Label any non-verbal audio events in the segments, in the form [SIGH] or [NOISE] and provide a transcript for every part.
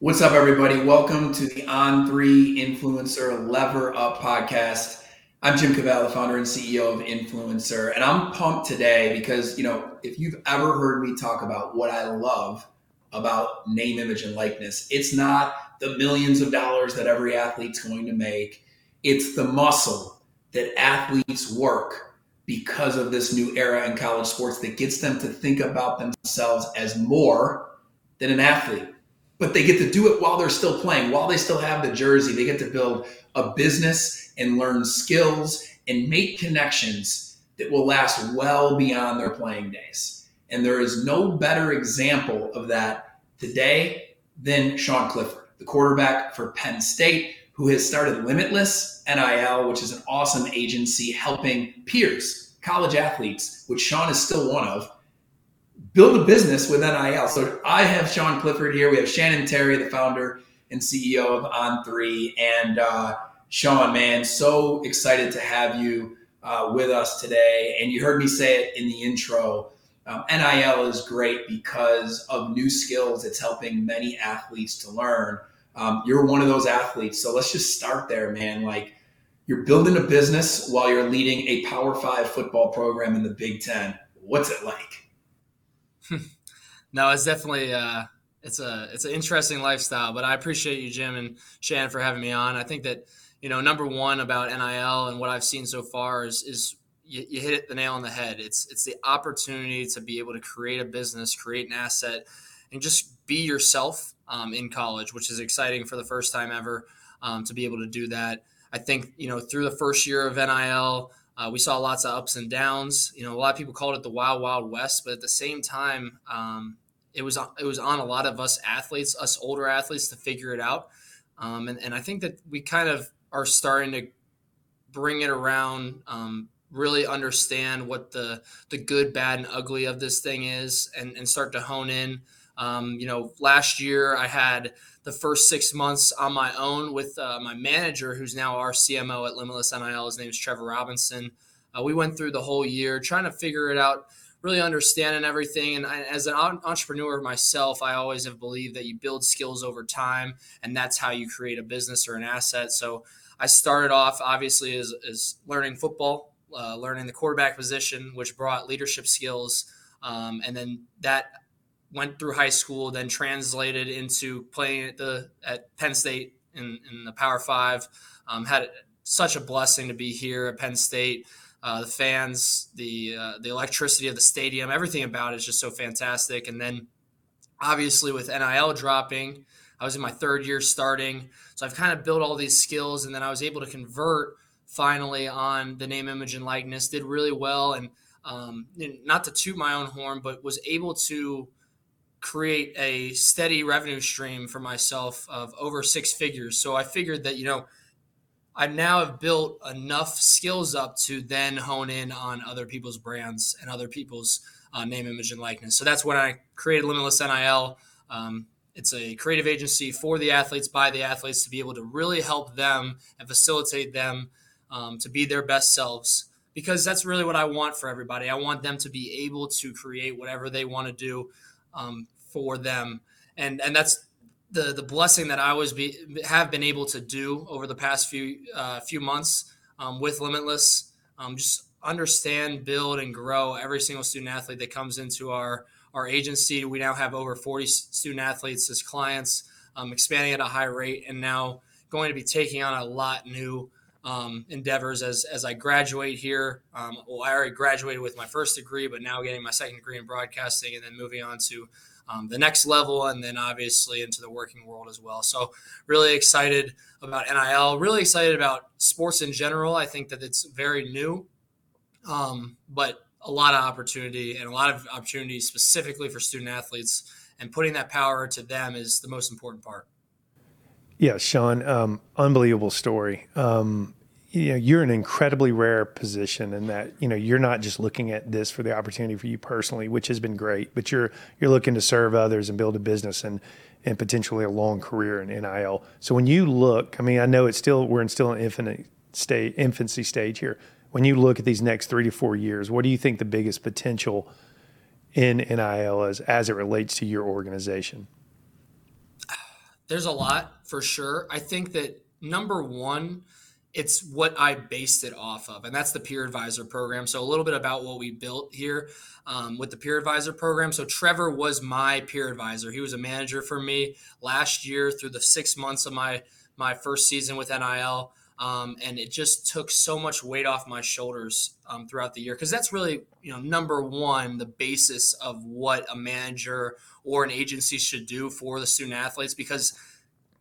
What's up, everybody? Welcome to the On3 INFLCR Lever Up podcast. I'm Jim Cavale, the founder and CEO of INFLCR, and I'm pumped today because, you know, if you've ever heard me talk about what I love about name, image, and likeness, it's not the millions of dollars that every athlete's going to make, it's the muscle that athletes work because of this new era in college sports that gets them to think about themselves as more than an athlete but they get to do it while they're still playing, while they still have the jersey. They get to build a business and learn skills and make connections that will last well beyond their playing days. And there is no better example of that today than Sean Clifford, the quarterback for Penn State, who has started Limitless NIL, which is an awesome agency helping peers, college athletes, which Sean is still one of, build a business with NIL. So I have Sean Clifford here. We have Shannon Terry, the founder and CEO of On3. And uh, Sean, man, so excited to have you uh, with us today. And you heard me say it in the intro. Um, NIL is great because of new skills it's helping many athletes to learn. Um, you're one of those athletes. So let's just start there, man. Like, you're building a business while you're leading a Power Five football program in the Big Ten. What's it like? [LAUGHS] no, it's definitely uh, it's a it's an interesting lifestyle. But I appreciate you, Jim and Shannon, for having me on. I think that you know number one about NIL and what I've seen so far is is you, you hit it the nail on the head. It's it's the opportunity to be able to create a business, create an asset, and just be yourself um, in college, which is exciting for the first time ever um, to be able to do that. I think you know through the first year of NIL. Uh, we saw lots of ups and downs. You know, a lot of people called it the wild, wild west, but at the same time, um, it was it was on a lot of us athletes, us older athletes, to figure it out. Um, and, and I think that we kind of are starting to bring it around, um, really understand what the the good, bad, and ugly of this thing is, and, and start to hone in. Um, you know, last year I had the first six months on my own with uh, my manager, who's now our CMO at Limitless NIL. His name is Trevor Robinson. Uh, we went through the whole year trying to figure it out, really understanding everything. And I, as an entrepreneur myself, I always have believed that you build skills over time, and that's how you create a business or an asset. So I started off obviously as, as learning football, uh, learning the quarterback position, which brought leadership skills. Um, and then that went through high school, then translated into playing at the at Penn State in, in the Power Five. Um, had such a blessing to be here at Penn State. Uh, the fans, the uh, the electricity of the stadium, everything about it is just so fantastic. And then, obviously, with NIL dropping, I was in my third year starting, so I've kind of built all these skills, and then I was able to convert finally on the name, image, and likeness. Did really well, and um, not to toot my own horn, but was able to create a steady revenue stream for myself of over six figures. So I figured that, you know, I now have built enough skills up to then hone in on other people's brands and other people's uh, name, image, and likeness. So that's when I created Limitless NIL. Um, it's a creative agency for the athletes, by the athletes, to be able to really help them and facilitate them um, to be their best selves. Because that's really what I want for everybody. I want them to be able to create whatever they want to do um, for them, and and that's the the blessing that I was be have been able to do over the past few uh, few months um, with Limitless. Um, just understand, build, and grow every single student athlete that comes into our our agency. We now have over 40 student athletes as clients, um, expanding at a high rate, and now going to be taking on a lot new um, endeavors as as I graduate here. Um, well, I already graduated with my first degree, but now getting my second degree in broadcasting, and then moving on to um, the next level, and then obviously into the working world as well. So really excited about NIL. Really excited about sports in general. I think that it's very new, um, but a lot of opportunity and a lot of opportunity specifically for student athletes. And putting that power to them is the most important part. Yeah, Sean, um, unbelievable story. Um, you know, you're in an incredibly rare position in that, you know, you're not just looking at this for the opportunity for you personally, which has been great, but you're you're looking to serve others and build a business and and potentially a long career in NIL. So when you look, I mean, I know it's still we're in still an infinite state infancy stage here. When you look at these next three to four years, what do you think the biggest potential in NIL is as it relates to your organization? There's a lot for sure. I think that number one, it's what I based it off of, and that's the peer advisor program. So a little bit about what we built here um, with the peer advisor program. So Trevor was my peer advisor. He was a manager for me last year through the six months of my my first season with NIL. Um, and it just took so much weight off my shoulders um, throughout the year because that's really you know number one the basis of what a manager or an agency should do for the student athletes because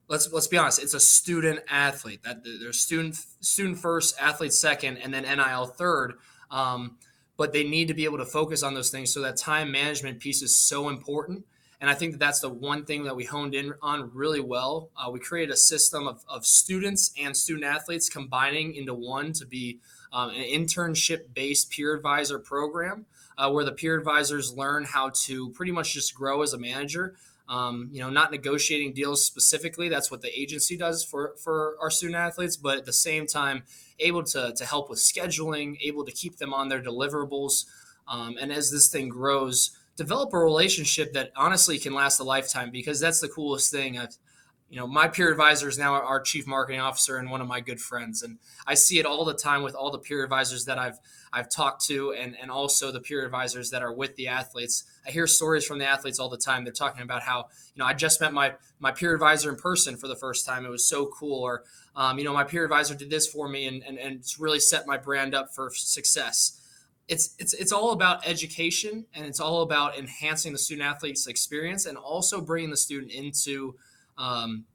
let's let's be honest it's a student athlete that there's student student first athlete second and then nil third um, but they need to be able to focus on those things so that time management piece is so important and I think that that's the one thing that we honed in on really well. Uh, we created a system of, of students and student athletes combining into one to be um, an internship based peer advisor program uh, where the peer advisors learn how to pretty much just grow as a manager. Um, you know, not negotiating deals specifically. That's what the agency does for, for our student athletes, but at the same time, able to, to help with scheduling, able to keep them on their deliverables. Um, and as this thing grows, develop a relationship that honestly can last a lifetime because that's the coolest thing. I've, you know, my peer advisor is now our chief marketing officer and one of my good friends, and I see it all the time with all the peer advisors that I've I've talked to, and and also the peer advisors that are with the athletes. I hear stories from the athletes all the time. They're talking about how you know I just met my my peer advisor in person for the first time. It was so cool, or um, you know my peer advisor did this for me, and, and and it's really set my brand up for success it's it's it's all about education and it's all about enhancing the student athlete's experience and also bringing the student into um,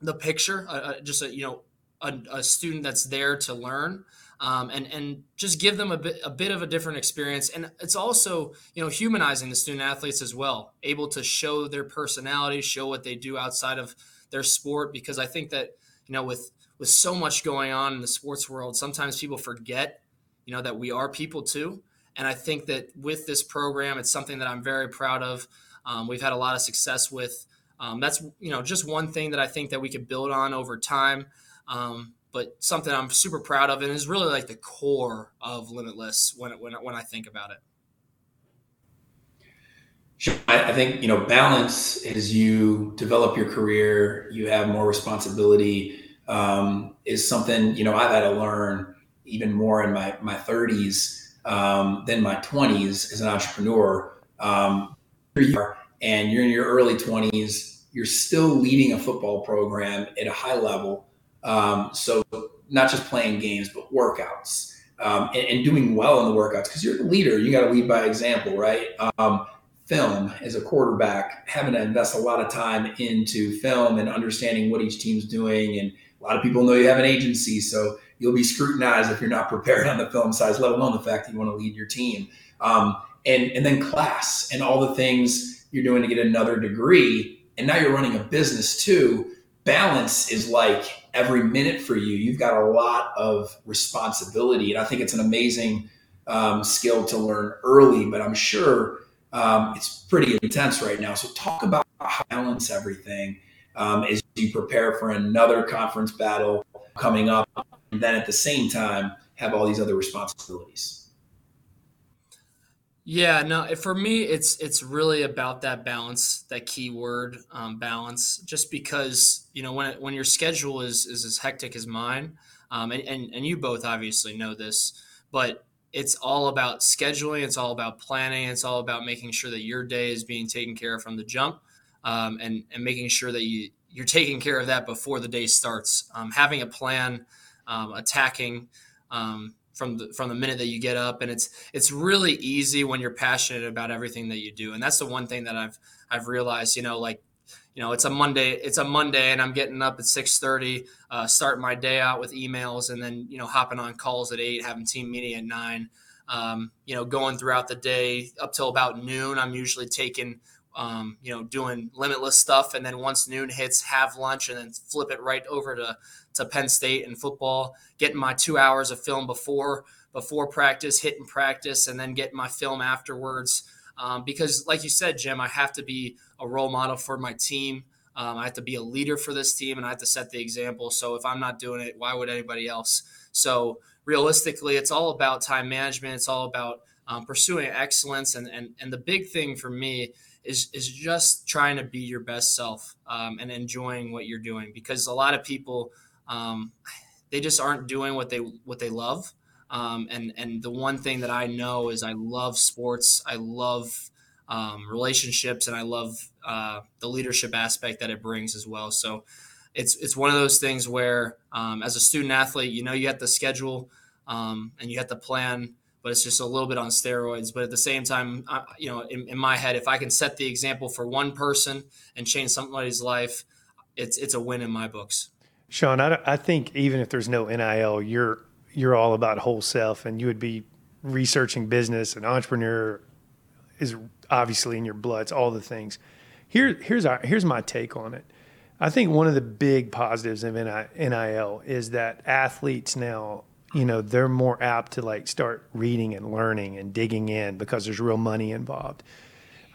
the picture. Uh, uh, just a you know a, a, student that's there to learn. Um, and and just give them a bit a bit of a different experience, and it's also you know humanizing the student athletes as well, able to show their personality, show what they do outside of their sport. Because I think that you know with with so much going on in the sports world, sometimes people forget you know that we are people too and i think that with this program it's something that i'm very proud of um, we've had a lot of success with um, that's you know just one thing that i think that we could build on over time um, but something i'm super proud of and is really like the core of limitless when, when, when i think about it I think you know balance as you develop your career, you have more responsibility. Um, is something you know I've had to learn even more in my my 30s um, than my 20s as an entrepreneur. Um, and you're in your early 20s, you're still leading a football program at a high level. Um, so not just playing games, but workouts um, and, and, doing well in the workouts because you're the leader. You got to lead by example, right? Um, film as a quarterback, having to invest a lot of time into film and understanding what each team's doing. And a lot of people know you have an agency, so you'll be scrutinized if you're not [LAUGHS] prepared on the film size, let alone the fact that you want to lead your team. Um, and and then class and all the things you're doing to get another degree, and now you're running a business too. Balance is like every minute for you. You've got a lot of responsibility, and I think it's an amazing um, skill to learn early. But I'm sure um, it's pretty intense right now. So talk about balance everything um, as you prepare for another conference battle coming up and then at the same time have all these other responsibilities yeah no for me it's it's really about that balance that key word um, balance just because you know when it, when your schedule is is as hectic as mine um, and, and and you both obviously know this but it's all about scheduling it's all about planning it's all about making sure that your day is being taken care of from the jump um, and and making sure that you you're taking care of that before the day starts. Um, having a plan um, attacking um, from the from the minute that you get up, and it's it's really easy when you're passionate about everything that you do, and that's the one thing that I've I've realized. You know, like you know, it's a Monday. It's a Monday, and I'm getting up at six thirty, uh, starting my day out with emails, and then you know, hopping on calls at eight, having team meeting at nine. Um, you know, going throughout the day up till about noon. I'm usually taking um, you know, doing limitless stuff. And then once noon hits, have lunch and then flip it right over to, to Penn State and football, getting my two hours of film before, before practice, hitting practice, and then getting my film afterwards. Um, because like you said, Jim, I have to be a role model for my team. Um, I have to be a leader for this team and I have to set the example. So if I'm not doing it, why would anybody else? So realistically, it's all about time management. It's all about um, pursuing excellence. And, and, and the big thing for me is is just trying to be your best self um, and enjoying what you're doing because a lot of people um, they just aren't doing what they what they love um, and and the one thing that I know is I love sports I love um, relationships and I love uh, the leadership aspect that it brings as well so it's it's one of those things where um, as a student athlete you know you have to schedule um, and you have to plan but it's just a little bit on steroids. But at the same time, I, you know, in, in, my head, if I can set the example for one person and change somebody's life, it's it's a win in my books. Sean, I, I think even if there's no NIL, you're you're all about whole self, and you would be researching business and entrepreneur is obviously in your blood. It's all the things. Here, here's our here's my take on it. I think one of the big positives of NIL is that athletes now you know they're more apt to like start reading and learning and digging in because there's real money involved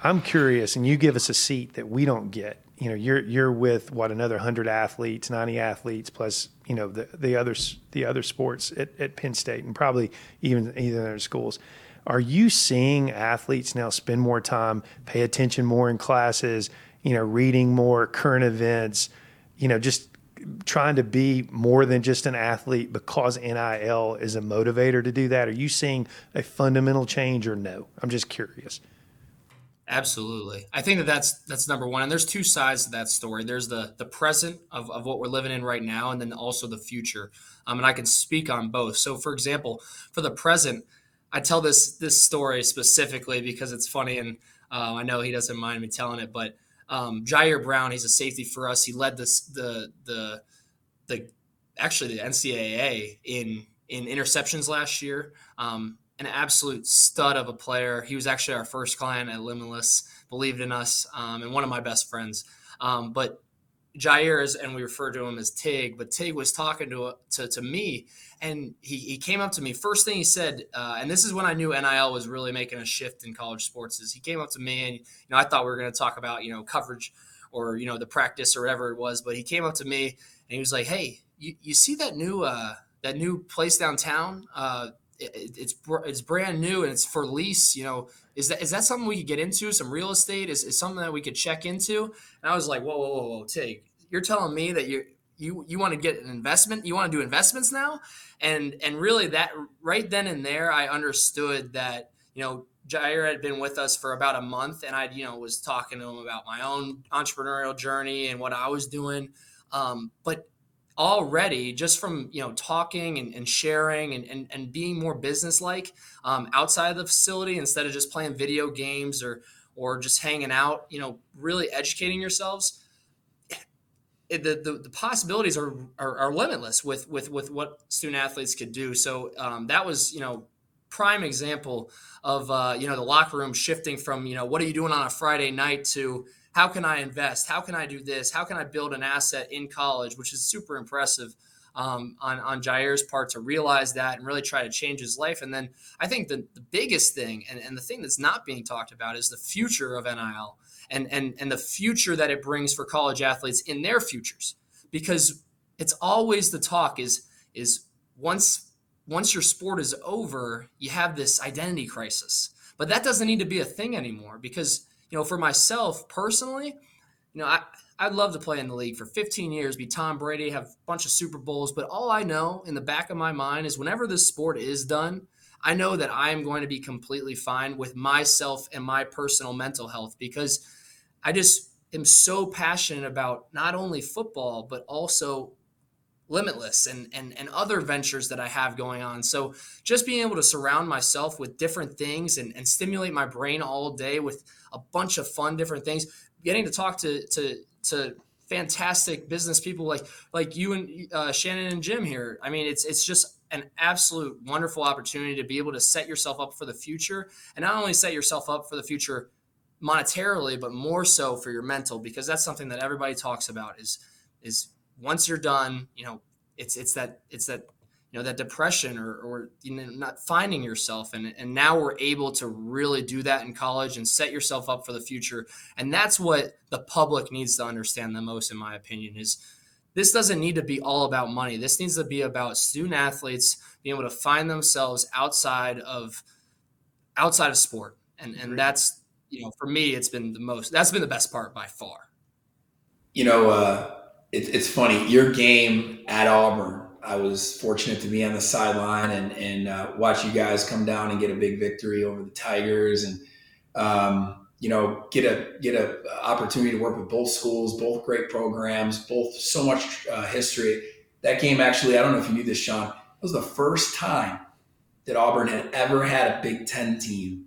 i'm curious and you give us a seat that we don't get you know you're you're with what another 100 athletes 90 athletes plus you know the the other the other sports at, at penn state and probably even even other schools are you seeing athletes now spend more time pay attention more in classes you know reading more current events you know just trying to be more than just an athlete because NIL is a motivator to do that? Are you seeing a fundamental change or no? I'm just curious. Absolutely. I think that that's that's number one. And there's two sides to that story. There's the the present of, of what we're living in right now, and then also the future. Um, and I can speak on both. So, for example, for the present, I tell this this story specifically because it's funny, and uh, I know he doesn't mind me telling it, but um, Ji'Ayir Brown, he's a safety for us. He led this the the the actually the NCAA in in interceptions last year. Um, an absolute stud of a player. He was actually our first client at Limitless, believed in us, um, and one of my best friends. Um, but Ji'Ayir is, and we refer to him as Tig, but Tig was talking to to, to me, and he, he came up to me. First thing he said, uh, and this is when I knew NIL was really making a shift in college sports. Is he came up to me, and you know I thought we were going to talk about you know coverage or you know the practice or whatever it was, but he came up to me and he was like, "Hey, you, you see that new uh, that new place downtown? Uh, it, it's it's brand new and it's for lease. You know, is that is that something we could get into? Some real estate is, is something that we could check into?" And I was like, "Whoa, whoa, whoa, whoa, Tig, you're telling me that you you you want to get an investment you want to do investments now and and really that right then and there i understood that you know Ji'Ayir had been with us for about a month and i you know was talking to him about my own entrepreneurial journey and what i was doing um, but already just from you know talking and, and sharing and, and, and, being more business like um, outside of the facility instead of just playing video games or or just hanging out you know really educating yourselves it, the, the, the possibilities are, are, are limitless with with with what student athletes could do. So um, that was you know prime example of uh, you know the locker room shifting from you know what are you doing on a Friday night to how can I invest? How can I do this? How can I build an asset in college? Which is super impressive um, on on Ji'Ayir's part to realize that and really try to change his life. And then I think the, the biggest thing and, and the thing that's not being talked about is the future of NIL and and and the future that it brings for college athletes in their futures because it's always the talk is is once once your sport is over you have this identity crisis but that doesn't need to be a thing anymore because you know for myself personally you know i I'd love to play in the league for 15 years, be Tom Brady, have a bunch of Super Bowls. But all I know in the back of my mind is whenever this sport is done, I know that I am going to be completely fine with myself and my personal mental health because I just am so passionate about not only football, but also limitless and, and and other ventures that I have going on. So just being able to surround myself with different things and, and stimulate my brain all day with a bunch of fun different things, getting to talk to to to fantastic business people like like you and uh, Shannon and Jim here. I mean, it's it's just an absolute wonderful opportunity to be able to set yourself up for the future and not only set yourself up for the future monetarily, but more so for your mental, because that's something that everybody talks about is is once you're done, you know, it's it's that it's that you know that depression or or you know not finding yourself and and now we're able to really do that in college and set yourself up for the future and that's what the public needs to understand the most in my opinion is this doesn't need to be all about money this needs to be about student athletes being able to find themselves outside of outside of sport and and that's you know, for me, it's been the most. That's been the best part by far. You know, uh, it, it's funny. Your game at Auburn, I was fortunate to be on the sideline and and uh, watch you guys come down and get a big victory over the Tigers, and um, you know, get a get a opportunity to work with both schools, both great programs, both so much uh, history. That game actually, I don't know if you knew this, Sean. It was the first time that Auburn had ever had a Big Ten team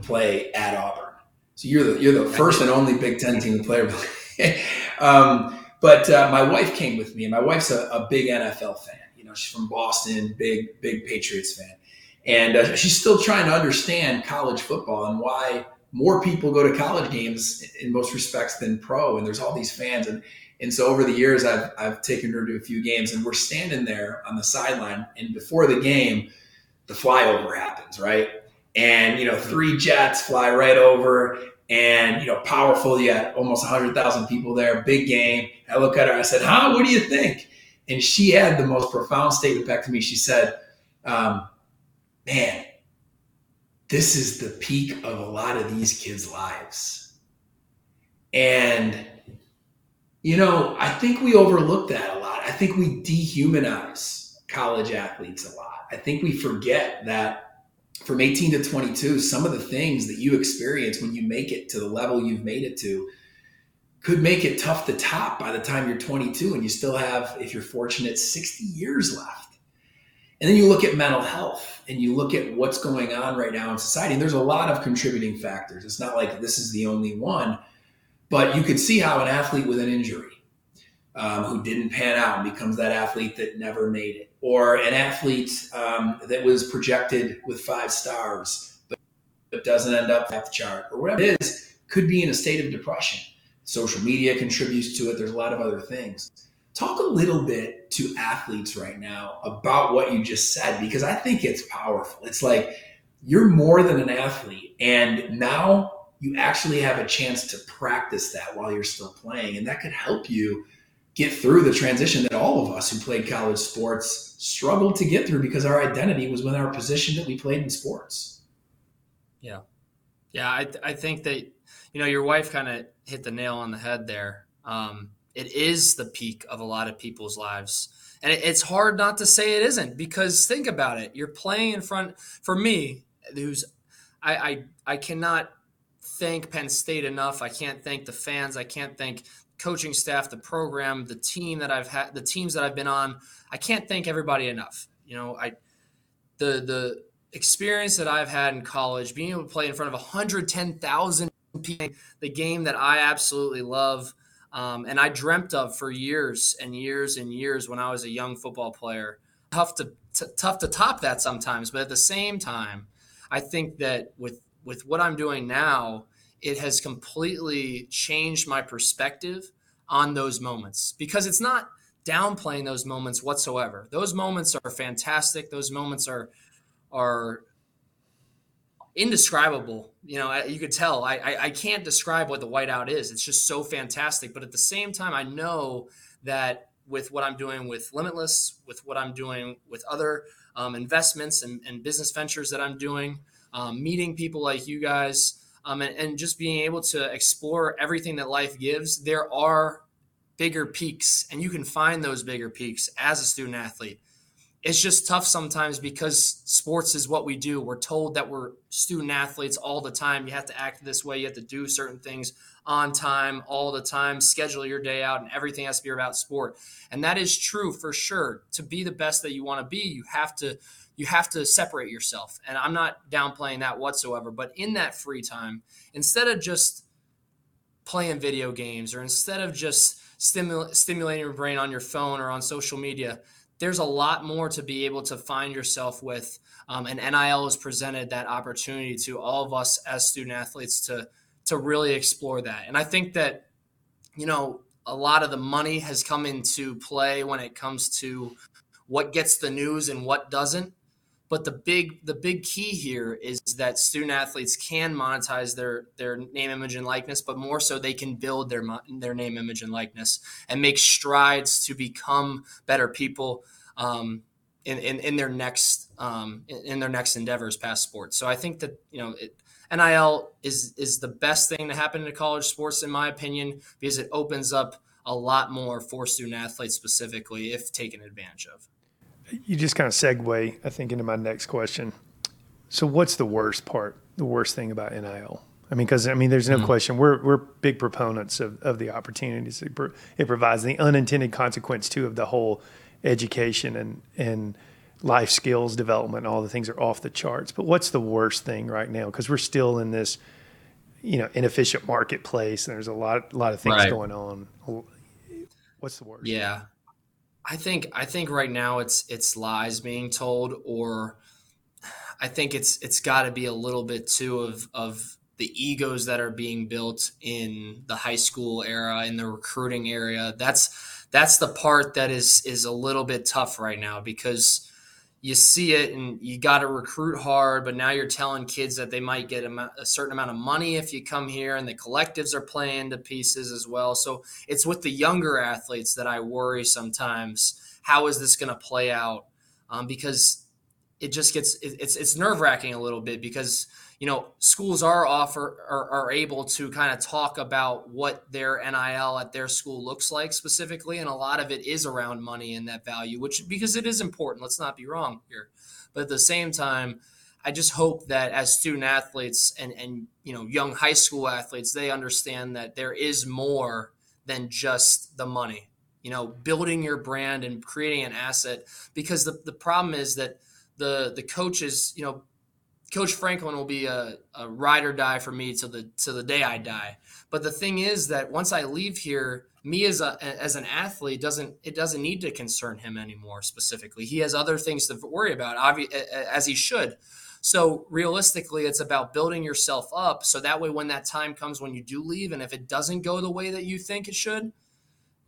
play at Auburn. So you're the you're the first and only Big Ten team to play. [LAUGHS] um, but uh, my wife came with me, and my wife's a, a, big NFL fan. You know, she's from Boston, big big Patriots fan, and uh, she's still trying to understand college football and why more people go to college games in most respects than pro. And there's all these fans, and and so over the years, I've I've taken her to a few games, and we're standing there on the sideline, and before the game, the flyover happens, right? And you know, three jets fly right over, and you know, powerful. You had almost hundred thousand people there, big game. I look at her, I said, "Huh? What do you think?" And she had the most profound statement back to me. She said, um, "Man, this is the peak of a lot of these kids' lives," and you know, I think we overlook that a lot. I think we dehumanize college athletes a lot. I think we forget that from 18 to 22, some of the things that you experience when you make it to the level you've made it to could make it tough to top by the time you're 22 and you still have, if you're fortunate, 60 years left. And then you look at mental health and you look at what's going on right now in society. And there's a lot of contributing factors. It's not like this is the only one, but you could see how an athlete with an injury um, who didn't pan out and becomes that athlete that never made it, or an athlete um, that was projected with five stars but, but doesn't end up at the chart, or whatever it is, could be in a state of depression. Social media contributes to it. There's a lot of other things. Talk a little bit to athletes right now about what you just said because I think it's powerful. It's like you're more than an athlete, and now you actually have a chance to practice that while you're still playing. And that could help you get through the transition that all of us who played college sports struggled to get through because our identity was with our position that we played in sports. Yeah. Yeah. I, I think that, you know, your wife kind of hit the nail on the head there. Um, it is the peak of a lot of people's lives. And it, it's hard not to say it isn't because think about it. You're playing in front, for me, who's, I, I, I cannot thank Penn State enough. I can't thank the fans. I can't thank coaching staff, the program, the team that I've had, the teams that I've been on. I can't thank everybody enough. You know, I the the experience that I've had in college, being able to play in front of 110,000 people, the game that I absolutely love. Um, and I dreamt of for years and years and years when I was a young football player. Tough to t- tough to top that sometimes, but at the same time, I think that with with what I'm doing now, it has completely changed my perspective on those moments because it's not downplaying those moments whatsoever. Those moments are fantastic. Those moments are are indescribable. You know, you could tell. I, I, I can't describe what the whiteout is. It's just so fantastic. But at the same time, I know that with what I'm doing with Limitless, with what I'm doing with other um, investments and, and business ventures that I'm doing, um, meeting people like you guys, um, and, and just being able to explore everything that life gives, there are bigger peaks, and you can find those bigger peaks as a student athlete. It's just tough sometimes because sports is what we do. We're told that we're student athletes all the time. You have to act this way, you have to do certain things on time all the time, schedule your day out, and everything has to be about sport. And that is true for sure. To be the best that you want to be, you have to you have to separate yourself. And I'm not downplaying that whatsoever. But in that free time, instead of just playing video games or instead of just stimul- stimulating your brain on your phone or on social media, there's a lot more to be able to find yourself with. Um, and NIL has presented that opportunity to all of us as student athletes to to really explore that. And I think that, you know, a lot of the money has come into play when it comes to what gets the news and what doesn't. But the big the big key here is that student athletes can monetize their their name, image, and likeness, but more so they can build their their name, image, and likeness and make strides to become better people um, in, in, in their next um, in, their next endeavors past sports. So I think that you know it, NIL is is the best thing to happen to college sports, in my opinion, because it opens up a lot more for student athletes specifically if taken advantage of. You just kind of segue, I think, into my next question. So, what's the worst part, the worst thing about NIL? I mean, because I mean, there's no mm-hmm. question we're we're big proponents of, of the opportunities it, it provides, the unintended consequence too of the whole education and and life skills development, all the things are off the charts. But what's the worst thing right now? Because we're still in this, you know, inefficient marketplace, and there's a lot, a lot of things right. going on. What's the worst? Yeah, I think I think right now it's it's lies being told, or I think it's it's got to be a little bit too of of the egos that are being built in the high school era in the recruiting area. That's that's the part that is is a little bit tough right now because you see it and you got to recruit hard, but now you're telling kids that they might get a, a, certain amount of money if you come here, and the collectives are playing to pieces as well. So it's with the younger athletes that I worry sometimes. How is this going to play out? Um, because it just gets it, it's it's nerve wracking a little bit because you know schools are offer are, are able to kind of talk about what their nil at their school looks like specifically and a lot of it is around money and that value which because it is important let's not be wrong here. But at the same time i just hope that as student athletes and and you know young high school athletes they understand that there is more than just the money. You know building your brand and creating an asset because the, the problem is that the the coaches you know Coach Franklin will be a, a ride or die for me till the till the day I die. But the thing is that once I leave here, me as a as an athlete doesn't it doesn't need to concern him anymore. Specifically, he has other things to worry about, as he should. So realistically, it's about building yourself up so that way when that time comes when you do leave, and if it doesn't go the way that you think it should,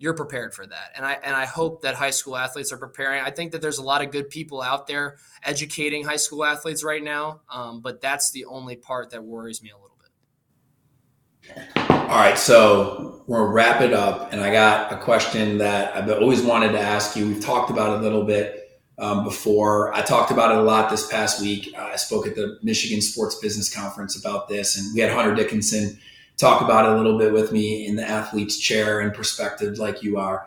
you're prepared for that. And I and I hope that high school athletes are preparing. I think that there's a lot of good people out there educating high school athletes right now, um, but that's the only part that worries me a little bit. All right, so we'll wrap it up, and I got a question that I've always wanted to ask you. We've talked about it a little bit um, before. I talked about it a lot this past week. I spoke at the Michigan Sports Business Conference about this, and we had Hunter Dickinson talk about it a little bit with me in the athlete's chair and perspective, like you are.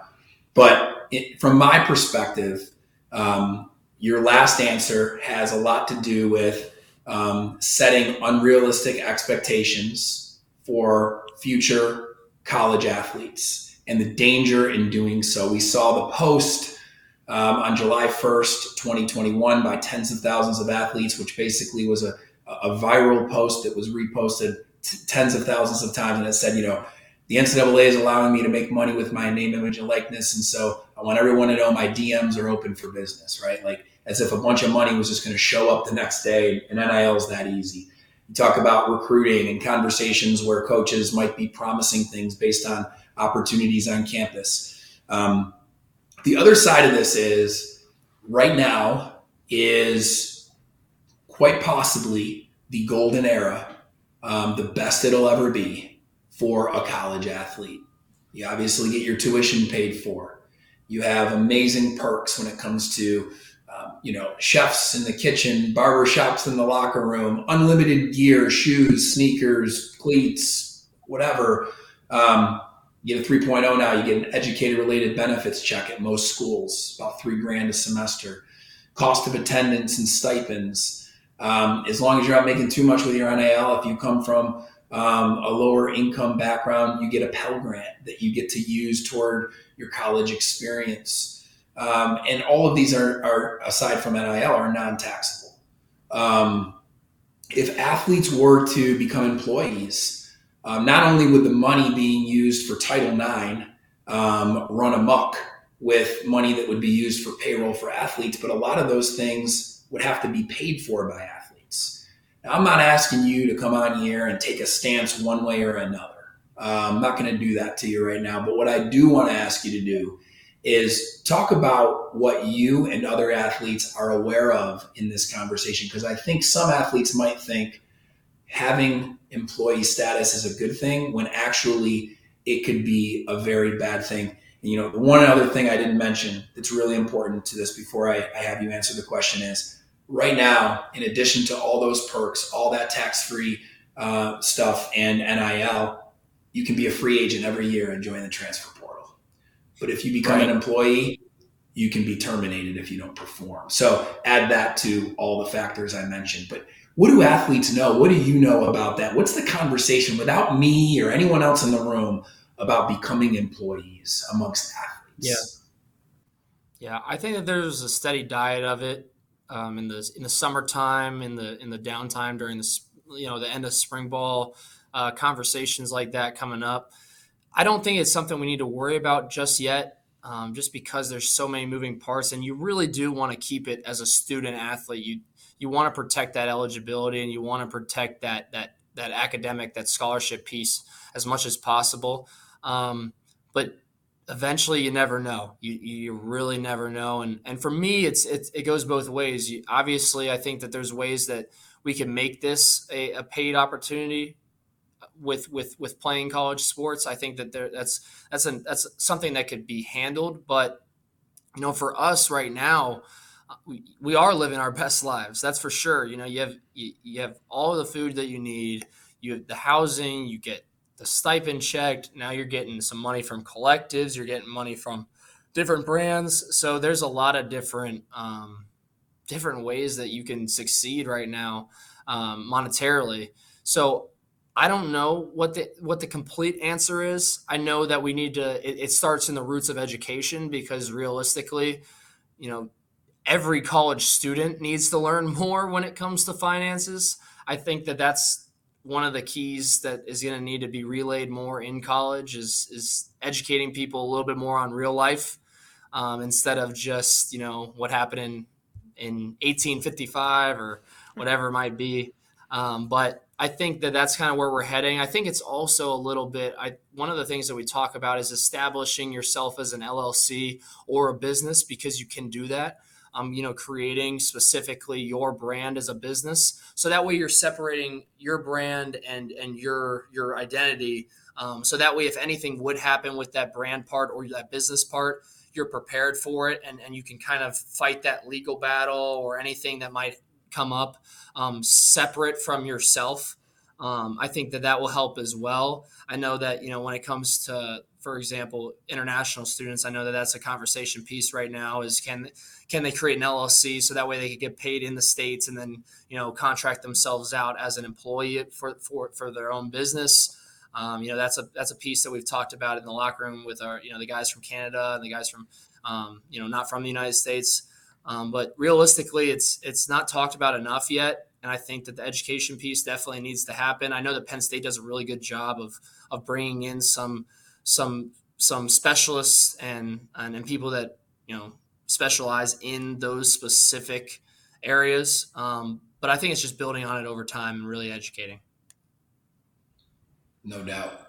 But it, from my perspective, um, your last answer has a lot to do with um, setting unrealistic expectations for future college athletes and the danger in doing so. We saw the post um, on July 1st, 2021, by tens of thousands of athletes, which basically was a, a viral post that was reposted tens of thousands of times and it said, you know, the NCAA is allowing me to make money with my name, image, and likeness. And so I want everyone to know my DMs are open for business, right? Like as if a bunch of money was just going to show up the next day and NIL is that easy. You talk about recruiting and conversations where coaches might be promising things based on opportunities on campus. Um, the other side of this is right now is quite possibly the golden era um, the best it'll ever be for a college athlete. You obviously get your tuition paid for. You have amazing perks when it comes to, um, you know, chefs in the kitchen, barber shops in the locker room, unlimited gear, shoes, sneakers, cleats, whatever. Um, you get a 3.0 now, you get an educator related benefits check at most schools, about three grand a semester. Cost of attendance and stipends um, as long as you're not making too much with your NIL, if you come from um, a lower income background, you get a Pell Grant that you get to use toward your college experience. Um, and all of these are, are, aside from NIL, are non taxable. Um, if athletes were to become employees, um, not only would the money being used for Title IX um, run amok with money that would be used for payroll for athletes, but a lot of those things would have to be paid for by athletes. Now, I'm not asking you to come on here and take a stance one way or another. Uh, I'm not going to do that to you right now. But what I do want to ask you to do is talk about what you and other athletes are aware of in this conversation. Because I think some athletes might think having employee status is a good thing when actually it could be a very bad thing. And, you know, the one other thing I didn't mention that's really important to this before I, I have you answer the question is right now, in addition to all those perks, all that tax free uh, stuff and NIL, you can be a free agent every year and join the transfer portal. But if you become right. an employee, you can be terminated if you don't perform. So add that to all the factors I mentioned. But what do athletes know? What do you know about that? What's the conversation without me or anyone else in the room about becoming employees amongst athletes? Yeah. Yeah, I think that there's a steady diet of it um, in the in the summertime, in the in the downtime during the you know the end of spring ball, uh, conversations like that coming up. I don't think it's something we need to worry about just yet um, just because there's so many moving parts, and you really do want to keep it as a student athlete. You you want to protect that eligibility, and you want to protect that that that academic, that scholarship piece as much as possible. Um, but eventually, you never know. You you really never know. And and for me, it's it, it goes both ways. You, obviously, I think that there's ways that we can make this a, a paid opportunity with with with playing college sports. I think that there that's that's an that's something that could be handled. But you know, for us right now, we, we are living our [LAUGHS] best lives. That's for sure. You know, you have you, you have all the food that you need. You have the housing. You get the stipend checked. Now you're getting some money from collectives. You're getting money from different brands. So there's a lot of different um, different ways that you can succeed right now um, monetarily. So I don't know what the what the complete answer is. I know that we need to. It, it, starts in the roots of education because realistically, you know, every college student needs to learn [LAUGHS] more when it comes to finances. I think that that's one of the keys that is going to need to be relayed more in college is is educating people a little bit more on real life um, instead of just you know what happened in in 1855 or whatever it might be. Um, but I think that that's kind of where we're heading. I think it's also a little bit. I one of the things that we talk about is establishing yourself as an LLC or a business because you can do that. Um, you know, creating specifically your brand as a business, so that way you're separating your brand and and your your identity. Um, so that way, if anything would happen with that brand part or that business part, you're prepared for it, and and you can kind of fight that legal battle or anything that might come up um, separate from yourself. Um, I think that that will help as well. I know that you know when it comes to, for example, international students, I know that that's a conversation piece right now. Is can can they create an LLC so that way they can get paid in the states and then you know contract themselves out as an employee for for, for their own business. Um, you know that's a that's a piece that we've talked about in the locker room with our you know the guys from Canada and the guys from um, you know not from the United States. Um, but realistically, it's it's not talked about enough yet, and I think that the education piece definitely needs to happen. I know that Penn State does a really good job of of bringing in some some some specialists and and, and people that you know specialize in those specific areas. Um, but I think it's just building on it over time and really educating. No doubt.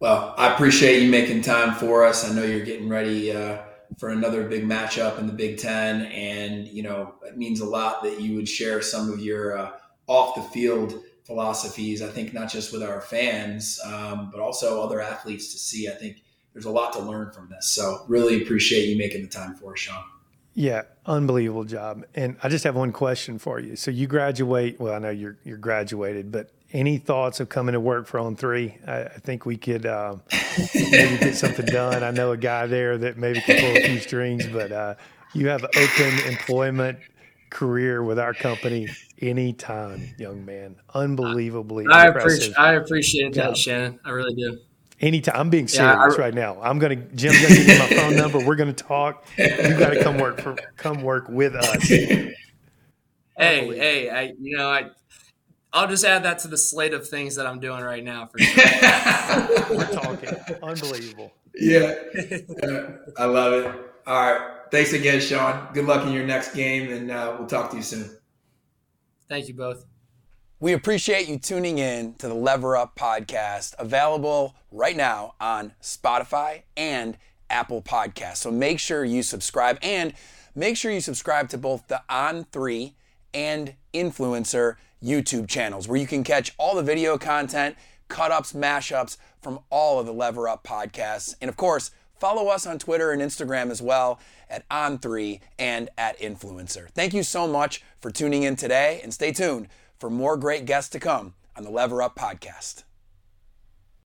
Well, I appreciate you making time for us. I know you're getting ready. Uh, for another big matchup in the Big Ten. And, you know, it means a lot that you would share some of your uh, off the field philosophies, I think, not just with our fans, um, but also other athletes to see. I think there's a lot to learn from this. So, really appreciate you making the time for us, Sean. Yeah, unbelievable job. And I just have one question for you. So you graduate. Well, I know you're you're graduated, but any thoughts of coming to work for On Three? I, I think we could uh, maybe get something done. I know a guy there that maybe can pull a few strings, but uh, you have open employment career with our company anytime, young man. Unbelievably, I appreciate I appreciate that, Shannon. I really do. Anytime, I'm being serious yeah, I, right now. I'm gonna Jim's gonna give me my phone number. We're gonna talk. You got to come work for come work with us. Hey, hey, I you know I I'll just add that to the slate of things that I'm doing right now. For sure. We're talking. Unbelievable. Yeah. yeah. I love it. All right. Thanks again, Sean. Good luck in your next game, and uh, we'll talk to you soon. Thank you both. We appreciate you tuning in to the Lever Up podcast, available right now on Spotify and Apple Podcasts. So make sure you subscribe and make sure you subscribe to both the On 3 and INFLCR YouTube channels where you can catch all the video content, cut ups, mashups from all of the Lever Up podcasts. And of course, follow us on Twitter and Instagram as well at On3 and at INFLCR. Thank you so much for tuning in today and stay tuned for more great guests to come on the Lever Up podcast.